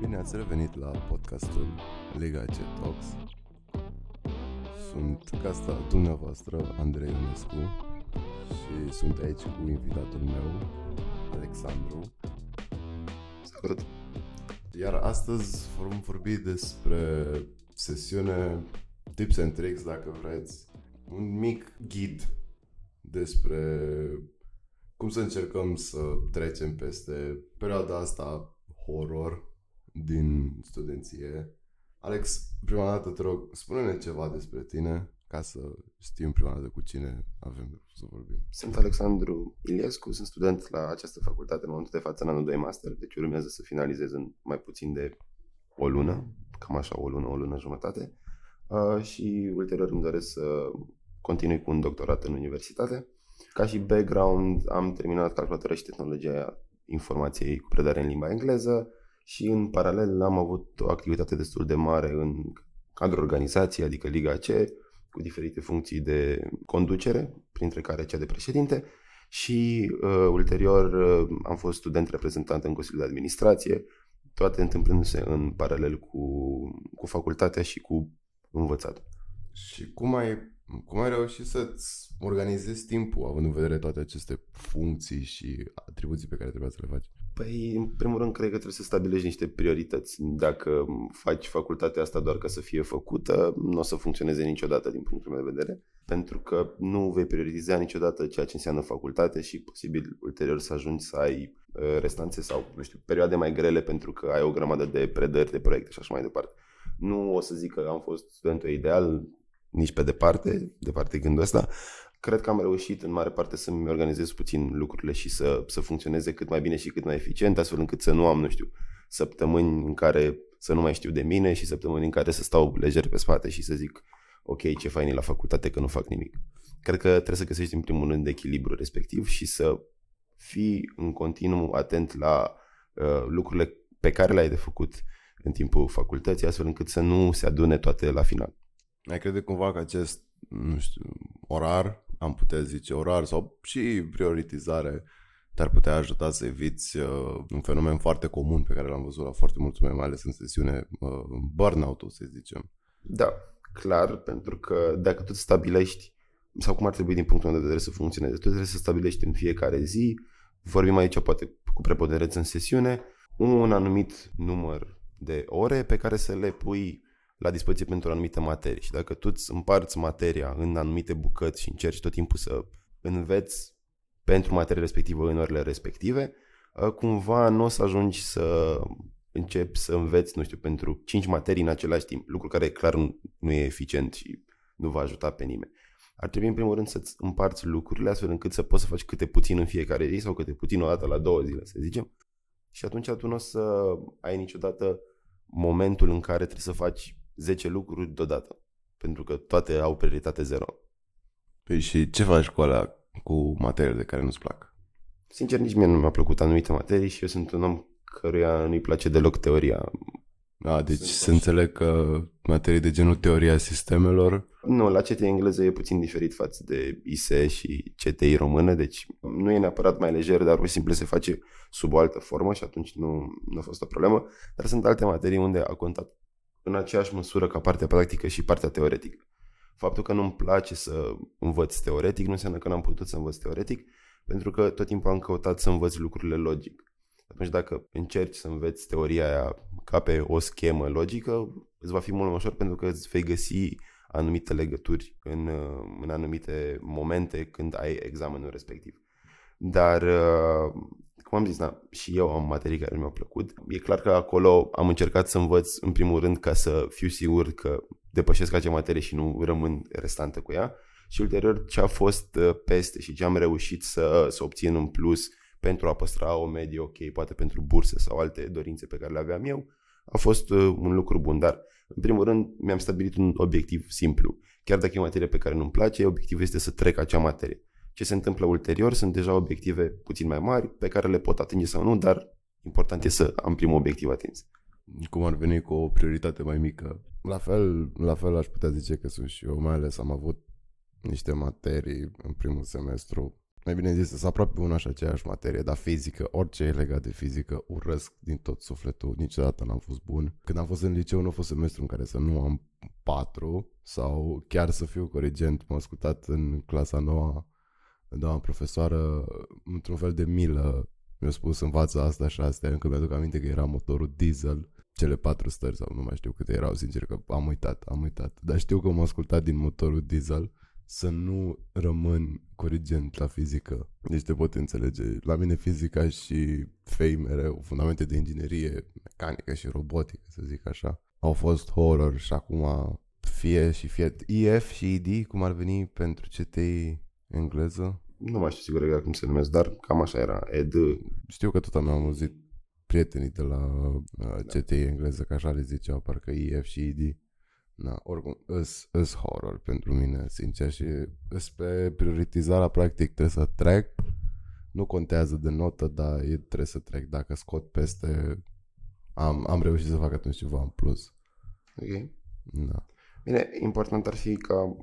Bine ați revenit la podcastul Lega C Talks. Sunt gasta dumneavoastră, Andrei Ionescu, și sunt aici cu invitatul meu, Alexandru. Salut! Iar astăzi vom vorbi despre sesiune tips and tricks, dacă vreți, un mic ghid despre cum să încercăm să trecem peste perioada asta horror din studenție. Alex, prima dată te rog, spune-ne ceva despre tine ca să știm prima dată cu cine avem să vorbim. Sunt Alexandru Iliescu, sunt student la această facultate în momentul de față în anul 2 master, deci urmează să finalizez în mai puțin de o lună, cam așa o lună, o lună jumătate uh, și ulterior îmi doresc să continui cu un doctorat în universitate. Ca și background am terminat calculatoră și tehnologia informației cu predare în limba engleză, și în paralel am avut o activitate destul de mare în cadrul organizației, adică Liga C, cu diferite funcții de conducere, printre care cea de președinte și uh, ulterior uh, am fost student reprezentant în Consiliul de Administrație, toate întâmplându-se în paralel cu, cu facultatea și cu învățatul. Și cum ai, cum ai reușit să-ți organizezi timpul, având în vedere toate aceste funcții și atribuții pe care trebuia să le faci? Păi, în primul rând, cred că trebuie să stabilești niște priorități. Dacă faci facultatea asta doar ca să fie făcută, nu o să funcționeze niciodată din punctul meu de vedere, pentru că nu vei prioritiza niciodată ceea ce înseamnă facultate și posibil ulterior să ajungi să ai uh, restanțe sau, nu știu, perioade mai grele pentru că ai o grămadă de predări, de proiecte și așa mai departe. Nu o să zic că am fost studentul ideal, nici pe departe, departe gândul ăsta, cred că am reușit în mare parte să-mi organizez puțin lucrurile și să, să funcționeze cât mai bine și cât mai eficient, astfel încât să nu am, nu știu, săptămâni în care să nu mai știu de mine și săptămâni în care să stau lejer pe spate și să zic ok, ce fain e la facultate că nu fac nimic. Cred că trebuie să găsești în primul rând echilibru respectiv și să fii în continuu atent la uh, lucrurile pe care le-ai de făcut în timpul facultății, astfel încât să nu se adune toate la final. Ai crede cumva că acest, nu știu, orar am putea zice, orar sau și prioritizare te-ar putea ajuta să eviți uh, un fenomen foarte comun pe care l-am văzut la foarte mulți mai ales în sesiune, uh, burnout-ul, să zicem. Da, clar, pentru că dacă tu stabilești sau cum ar trebui din punctul meu de vedere să funcționeze, tu trebuie să stabilești în fiecare zi, vorbim aici poate cu preponderență în sesiune, un anumit număr de ore pe care să le pui la dispoziție pentru anumite materii. Și dacă tu îți împarți materia în anumite bucăți și încerci tot timpul să înveți pentru materia respectivă în orele respective, ă, cumva nu o să ajungi să începi să înveți, nu știu, pentru 5 materii în același timp, lucru care clar nu e eficient și nu va ajuta pe nimeni. Ar trebui în primul rând să-ți împarți lucrurile astfel încât să poți să faci câte puțin în fiecare zi sau câte puțin o dată la două zile, să zicem. Și atunci tu nu o să ai niciodată momentul în care trebuie să faci 10 lucruri deodată. Pentru că toate au prioritate zero. Păi și ce faci cu alea, cu materiile de care nu-ți plac? Sincer, nici mie nu mi-a plăcut anumite materii și eu sunt un om căruia nu-i place deloc teoria. Da, deci sunt să înțeleg că materii de genul teoria sistemelor... Nu, la CTI engleză e puțin diferit față de ISE și CTI română, deci nu e neapărat mai lejer, dar pur și simplu se face sub o altă formă și atunci nu, nu a fost o problemă. Dar sunt alte materii unde a contat în aceeași măsură ca partea practică și partea teoretică. Faptul că nu-mi place să învăț teoretic nu înseamnă că n-am putut să învăț teoretic, pentru că tot timpul am căutat să învăț lucrurile logic. Atunci dacă încerci să înveți teoria aia ca pe o schemă logică, îți va fi mult mai ușor pentru că îți vei găsi anumite legături în, în anumite momente când ai examenul respectiv. Dar cum am zis, da, și eu am materii care mi-au plăcut. E clar că acolo am încercat să învăț în primul rând ca să fiu sigur că depășesc acea materie și nu rămân restantă cu ea. Și ulterior ce a fost uh, peste și ce am reușit să, să obțin în plus pentru a păstra o medie ok, poate pentru burse sau alte dorințe pe care le aveam eu, a fost uh, un lucru bun. Dar, în primul rând, mi-am stabilit un obiectiv simplu. Chiar dacă e o materie pe care nu-mi place, obiectivul este să trec acea materie. Ce se întâmplă ulterior sunt deja obiective puțin mai mari, pe care le pot atinge sau nu, dar important e să am primul obiectiv atins. cum ar veni cu o prioritate mai mică. La fel, la fel aș putea zice că sunt și eu, mai ales am avut niște materii în primul semestru mai bine zis, sunt aproape una și aceeași materie, dar fizică, orice e legat de fizică, urăsc din tot sufletul, niciodată n-am fost bun. Când am fost în liceu, nu a fost semestru în care să nu am patru sau chiar să fiu corigent. M-am ascultat în clasa noua, doamna profesoară, într-un fel de milă, mi-a spus învață asta și astea, încă mi-aduc aminte că era motorul diesel, cele patru stări sau nu mai știu câte erau, sincer că am uitat, am uitat. Dar știu că m-am ascultat din motorul diesel să nu rămân corigent la fizică. Deci te pot înțelege. La mine fizica și fei mereu, fundamente de inginerie, mecanică și robotică, să zic așa, au fost horror și acum fie și fie IF și ID, cum ar veni pentru CTI engleză. Nu mai știu sigur exact cum se numesc, dar cam așa era, ED. Știu că tot am auzit prietenii de la uh, CTI engleză, că așa le ziceau, parcă IF și ID. Na, oricum, îs, îs horror pentru mine, sincer, și îs pe prioritizarea, practic, trebuie să trec. Nu contează de notă, dar e, trebuie să trec. Dacă scot peste, am, am reușit să fac atunci ceva în plus. Ok. Da. Bine, important ar fi ca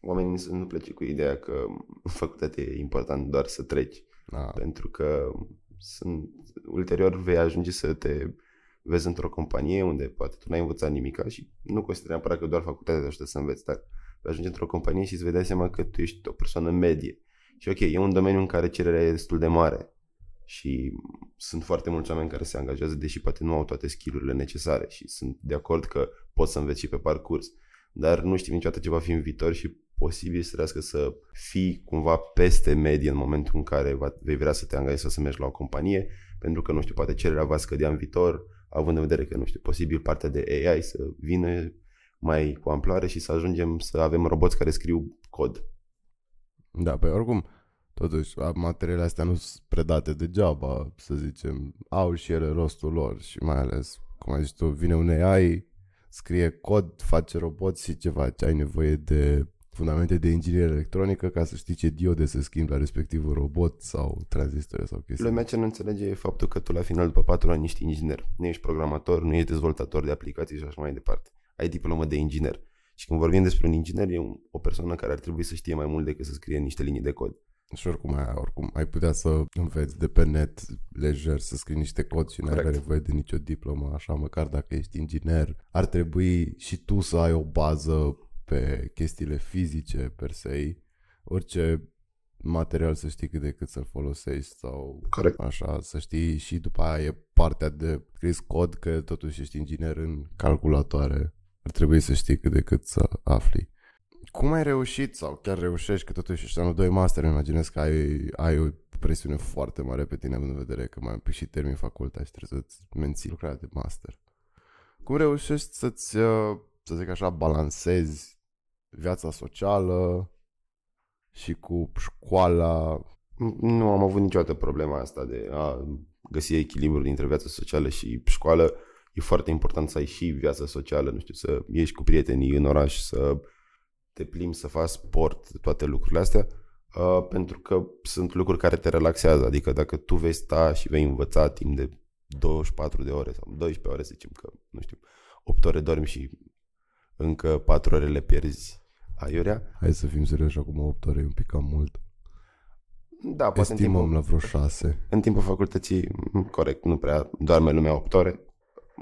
oamenii să nu plece cu ideea că facultatea e important doar să treci. Da. Pentru că sunt, ulterior vei ajunge să te vezi într-o companie unde poate tu n-ai învățat nimic și nu consider neapărat că doar facultatea te ajută să înveți, dar vei ajunge într-o companie și îți vei da seama că tu ești o persoană medie. Și ok, e un domeniu în care cererea e destul de mare și sunt foarte mulți oameni care se angajează, deși poate nu au toate skillurile necesare și sunt de acord că poți să înveți și pe parcurs, dar nu știi niciodată ce va fi în viitor și posibil să trească să fii cumva peste medie în momentul în care va, vei vrea să te angajezi sau să mergi la o companie, pentru că, nu știu, poate cererea va scădea în viitor, având în vedere că, nu știu, posibil partea de AI să vină mai cu amploare și să ajungem să avem roboți care scriu cod. Da, pe oricum, totuși, materiile astea nu sunt predate degeaba, să zicem, au și ele rostul lor și mai ales, cum ai zis tu, vine un AI, scrie cod, face robot și ce faci? Ai nevoie de fundamente de inginerie electronică ca să știi ce diode să schimbi la respectivul robot sau tranzistore sau chestii. Lumea ce nu înțelege e faptul că tu la final după 4 ani ești inginer. Nu ești programator, nu ești dezvoltator de aplicații și așa mai departe. Ai diplomă de inginer. Și când vorbim despre un inginer, e o persoană care ar trebui să știe mai mult decât să scrie niște linii de cod. Și oricum ai, oricum ai putea să înveți de pe net lejer să scrii niște cod și nu ai nevoie de nicio diplomă, așa măcar dacă ești inginer. Ar trebui și tu să ai o bază pe chestiile fizice per se, orice material să știi cât de cât să-l folosești sau Corect. așa, să știi și după aia e partea de scris cod că totuși ești inginer în calculatoare. Ar trebui să știi cât de cât să afli. Cum ai reușit sau chiar reușești că totuși ești anul 2 master, îmi imaginez că ai, ai o presiune foarte mare pe tine având în vedere că mai și termin facultatea și trebuie să-ți menții lucrarea de master. Cum reușești să-ți, uh, să zic așa, balancezi viața socială și cu școala. Nu am avut niciodată problema asta de a găsi echilibru dintre viața socială și școală. E foarte important să ai și viața socială, nu știu, să ieși cu prietenii în oraș, să te plimbi, să faci sport, toate lucrurile astea, uh, pentru că sunt lucruri care te relaxează. Adică dacă tu vei sta și vei învăța timp de 24 de ore sau 12 ore, să zicem că, nu știu, 8 ore dormi și încă 4 ore le pierzi aiurea. Hai să fim serioși, acum 8 ore e un pic cam mult. Da, poate Estimăm în timpul, la vreo 6. în timpul facultății, corect, nu prea doarme lumea 8 ore.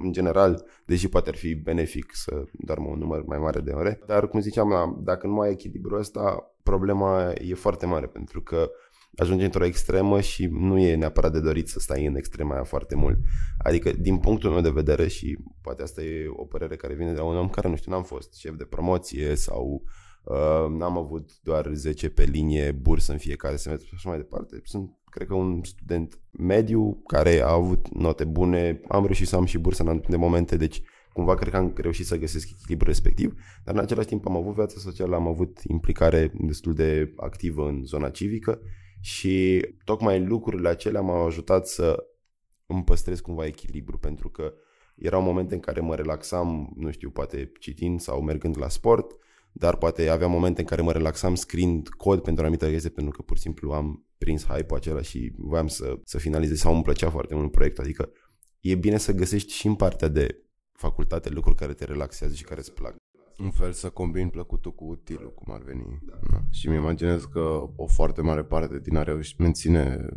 În general, deși poate ar fi benefic să doarmă un număr mai mare de ore. Dar, cum ziceam, dacă nu mai ai echilibrul ăsta, problema e foarte mare, pentru că ajungi într-o extremă și nu e neapărat de dorit să stai în extrema aia foarte mult. Adică, din punctul meu de vedere, și poate asta e o părere care vine de la un om care, nu știu, n-am fost șef de promoție sau uh, n-am avut doar 10 pe linie bursă în fiecare semestru și așa mai departe. Sunt, cred că, un student mediu care a avut note bune, am reușit să am și bursă în anumite momente, deci cumva cred că am reușit să găsesc echilibru respectiv, dar în același timp am avut viață socială, am avut implicare destul de activă în zona civică și tocmai lucrurile acelea m-au ajutat să îmi păstrez cumva echilibru, pentru că erau momente în care mă relaxam, nu știu, poate citind sau mergând la sport, dar poate aveam momente în care mă relaxam scriind cod pentru anumite chestii, pentru că pur și simplu am prins hype-ul acela și voiam să, să finalizez sau îmi plăcea foarte mult proiectul, adică e bine să găsești și în partea de facultate lucruri care te relaxează și care îți plac. Un fel să combini plăcutul cu utilul, cum ar veni. Da. Da. Și mi imaginez că o foarte mare parte din a reuși menține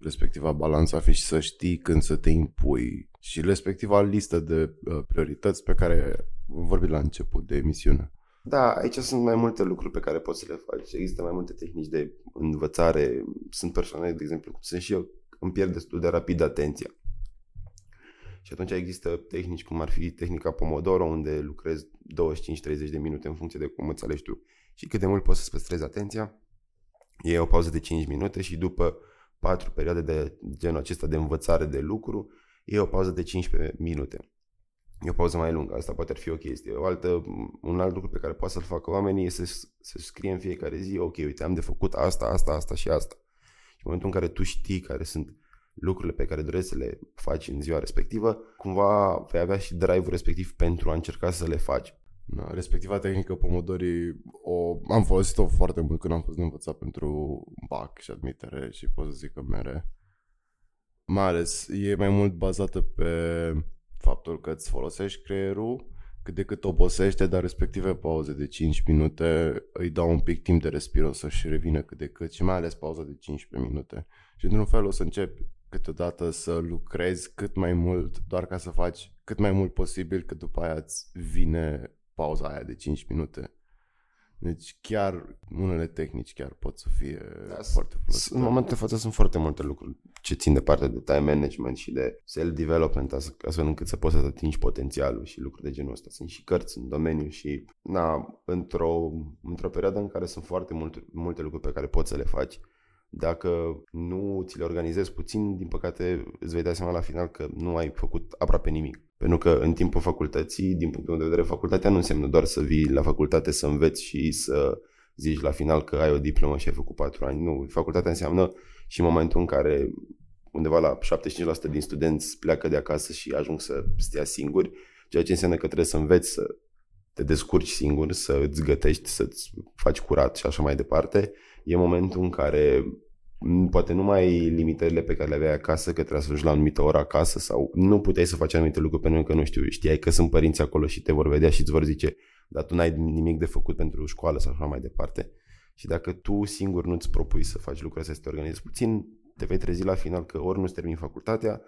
respectiva balanță a fi și să știi când să te impui și respectiva listă de uh, priorități pe care vorbim la început de emisiune. Da, aici sunt mai multe lucruri pe care poți să le faci. Există mai multe tehnici de învățare. Sunt persoane, de exemplu, cum sunt și eu, îmi pierd destul de rapid atenția. Și atunci există tehnici cum ar fi tehnica Pomodoro, unde lucrezi 25-30 de minute în funcție de cum îți alegi tu și cât de mult poți să-ți păstrezi atenția. E o pauză de 5 minute și după patru perioade de genul acesta de învățare de lucru, e o pauză de 15 minute. E o pauză mai lungă, asta poate ar fi o chestie. O altă, un alt lucru pe care poate să-l facă oamenii este să, să scrie în fiecare zi, ok, uite, am de făcut asta, asta, asta și asta. Și în momentul în care tu știi care sunt lucrurile pe care dorești să le faci în ziua respectivă, cumva vei avea și drive-ul respectiv pentru a încerca să le faci. Da, respectiva tehnică Pomodori o, am folosit-o foarte mult când am fost învățat pentru BAC și admitere și pot să zic că mere. Mai ales e mai mult bazată pe faptul că îți folosești creierul cât de cât obosește, dar respective pauze de 5 minute îi dau un pic timp de respiro să-și revină cât de cât și mai ales pauza de 15 minute. Și într-un fel o să începi câteodată să lucrezi cât mai mult, doar ca să faci cât mai mult posibil, că după aia îți vine pauza aia de 5 minute. Deci chiar unele tehnici chiar pot să fie da, foarte folosite. În momentul de față sunt foarte multe lucruri ce țin de partea de time management și de self-development, astfel încât să poți să atingi potențialul și lucruri de genul ăsta. Sunt și cărți în domeniu și na, într-o, într-o perioadă în care sunt foarte multe, multe lucruri pe care poți să le faci, dacă nu ți le organizezi puțin, din păcate îți vei da seama la final că nu ai făcut aproape nimic. Pentru că în timpul facultății, din punctul meu de vedere, facultatea nu înseamnă doar să vii la facultate să înveți și să zici la final că ai o diplomă și ai făcut patru ani. Nu, facultatea înseamnă și momentul în care undeva la 75% din studenți pleacă de acasă și ajung să stea singuri, ceea ce înseamnă că trebuie să înveți să te descurci singur, să îți gătești, să-ți faci curat și așa mai departe. E momentul în care poate nu mai limitările pe care le aveai acasă, că trebuia să ajungi la o anumită oră acasă sau nu puteai să faci anumite lucruri pentru că nu știu, știai că sunt părinți acolo și te vor vedea și îți vor zice dar tu n-ai nimic de făcut pentru școală sau așa mai departe. Și dacă tu singur nu-ți propui să faci lucruri astea, să te organizezi puțin, te vei trezi la final că ori nu-ți termini facultatea,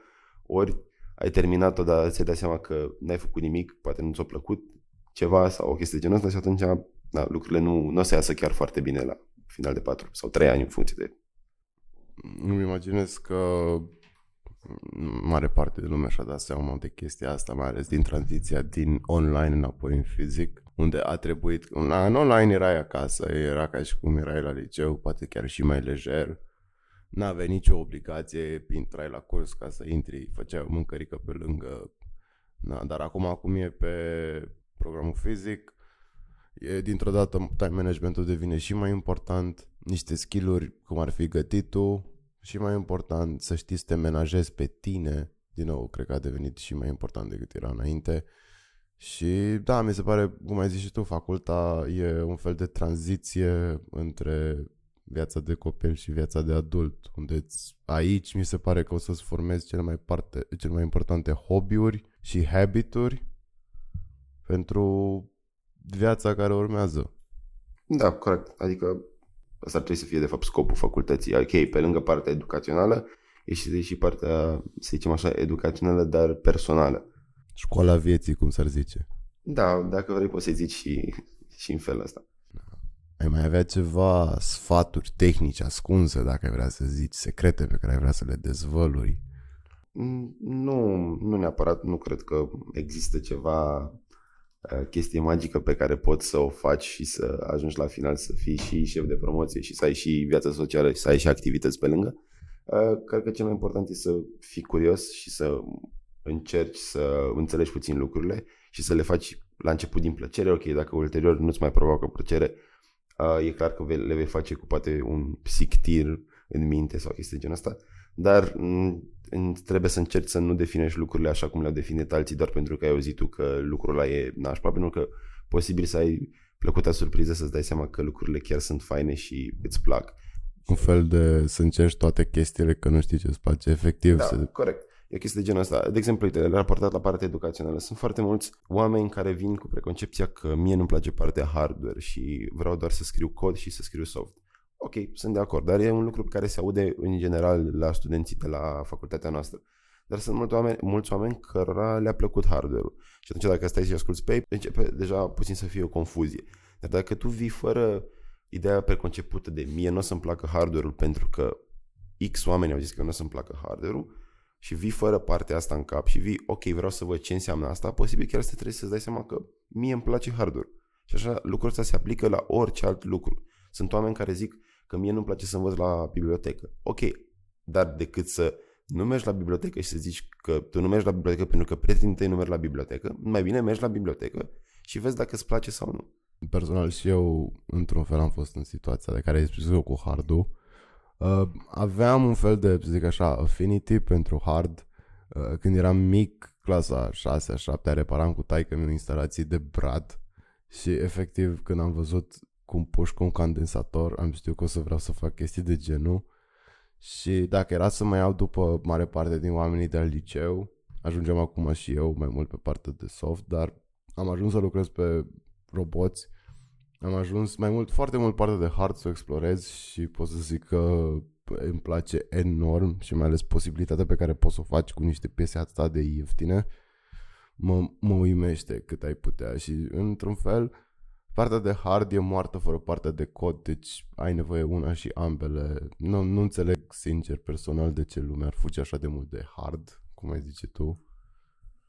ori ai terminat-o, dar ți-ai dat seama că n-ai făcut nimic, poate nu ți-a plăcut ceva sau o chestie de genul ăsta și atunci da, lucrurile nu, nu o să iasă chiar foarte bine la final de 4 sau 3 ani în funcție de nu-mi imaginez că mare parte de lume și-a dat seama de chestia asta, mai ales din tranziția din online înapoi în fizic, unde a trebuit, în online erai acasă, era ca și cum erai la liceu, poate chiar și mai lejer, n-avea nicio obligație, intrai la curs ca să intri, făceai o mâncărică pe lângă, na, dar acum, acum e pe programul fizic, e, dintr-o dată time managementul devine și mai important, niște skill-uri cum ar fi gătitul și mai important să știi să te menajezi pe tine, din nou, cred că a devenit și mai important decât era înainte. Și da, mi se pare, cum ai zis și tu, faculta e un fel de tranziție între viața de copil și viața de adult, unde aici mi se pare că o să-ți formezi cele mai, parte, cele mai importante hobby-uri și habituri pentru viața care urmează. Da, corect. Adică asta ar trebui să fie de fapt scopul facultății. Ok, pe lângă partea educațională, e și, și partea, să zicem așa, educațională, dar personală. Școala vieții, cum s-ar zice. Da, dacă vrei poți să zici și, și în felul ăsta. Ai mai avea ceva sfaturi tehnice ascunse, dacă ai vrea să zici, secrete pe care ai vrea să le dezvălui? Mm, nu, nu neapărat, nu cred că există ceva Uh, chestie magică pe care poți să o faci și să ajungi la final să fii și șef de promoție și să ai și viața socială și să ai și activități pe lângă. Uh, cred că cel mai important e să fii curios și să încerci să înțelegi puțin lucrurile și să le faci la început din plăcere. Ok, dacă ulterior nu-ți mai provoacă plăcere, uh, e clar că le vei face cu poate un psictir în minte sau chestii de genul ăsta, dar mm, trebuie să încerci să nu definești lucrurile așa cum le-au definit alții doar pentru că ai auzit tu că lucrul ăla e nașpa, pentru că posibil să ai plăcută surpriză să-ți dai seama că lucrurile chiar sunt faine și îți plac. Un fel de să încerci toate chestiile că nu știi ce îți place, efectiv. Da, să... corect. E o chestie de genul ăsta. De exemplu, uite, raportat la partea educațională. Sunt foarte mulți oameni care vin cu preconcepția că mie nu-mi place partea hardware și vreau doar să scriu cod și să scriu soft. Ok, sunt de acord, dar e un lucru pe care se aude în general la studenții de la facultatea noastră. Dar sunt mulți oameni, mulți oameni cărora le-a plăcut hardware-ul. Și atunci dacă stai și asculti pe ei, începe deja puțin să fie o confuzie. Dar dacă tu vii fără ideea preconcepută de mie nu o să-mi placă hardware-ul pentru că X oameni au zis că nu o să-mi placă hardware-ul și vii fără partea asta în cap și vii, ok, vreau să văd ce înseamnă asta, posibil chiar să trebuie să-ți dai seama că mie îmi place hardware. Și așa lucrul ăsta se aplică la orice alt lucru. Sunt oameni care zic că mie nu-mi place să învăț la bibliotecă. Ok, dar decât să nu mergi la bibliotecă și să zici că tu nu mergi la bibliotecă pentru că prietenii tăi nu merg la bibliotecă, mai bine mergi la bibliotecă și vezi dacă îți place sau nu. Personal și eu, într-un fel, am fost în situația de care ai spus eu cu hardul. Uh, aveam un fel de, să zic așa, affinity pentru hard. Uh, când eram mic, clasa 6-7, reparam cu taică mi instalații de brad și efectiv când am văzut cum pușcă un condensator, am știut că o să vreau să fac chestii de genul. Și dacă era să mă iau după mare parte din oamenii de la liceu, ajungeam acum și eu mai mult pe partea de soft, dar am ajuns să lucrez pe roboți, am ajuns mai mult, foarte mult parte de hard să o explorez și pot să zic că îmi place enorm și mai ales posibilitatea pe care poți să o faci cu niște piese atât de ieftine. Mă, mă uimește cât ai putea și într-un fel partea de hard e moartă fără partea de cod, deci ai nevoie una și ambele. Nu, nu înțeleg sincer personal de ce lumea ar fuge așa de mult de hard, cum ai zice tu.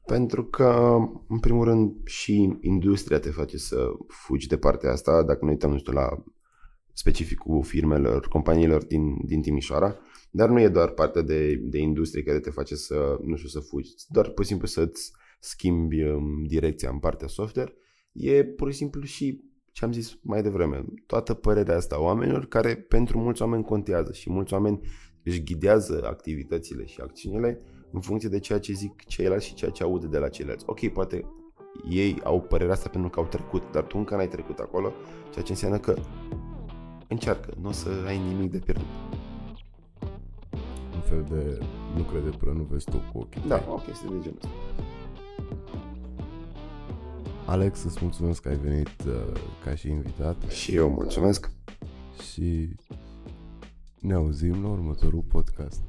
Pentru că, în primul rând, și industria te face să fugi de partea asta, dacă nu uităm, nu știu, la specificul firmelor, companiilor din, din Timișoara, dar nu e doar partea de, de industrie care te face să, nu știu, să fugi, doar pur și simplu să-ți schimbi um, direcția în partea software, e pur și simplu și ce am zis mai devreme, toată părerea asta oamenilor care pentru mulți oameni contează și mulți oameni își ghidează activitățile și acțiunile în funcție de ceea ce zic ceilalți și ceea ce aude de la ceilalți. Ok, poate ei au părerea asta pentru că au trecut, dar tu încă n-ai trecut acolo, ceea ce înseamnă că încearcă, nu o să ai nimic de pierdut. Un fel de nu crede până nu vezi tu cu ochii Da, o chestie de genul ăsta. Alex, îți mulțumesc că ai venit uh, ca și invitat Și eu mulțumesc. și ne auzim la următorul podcast.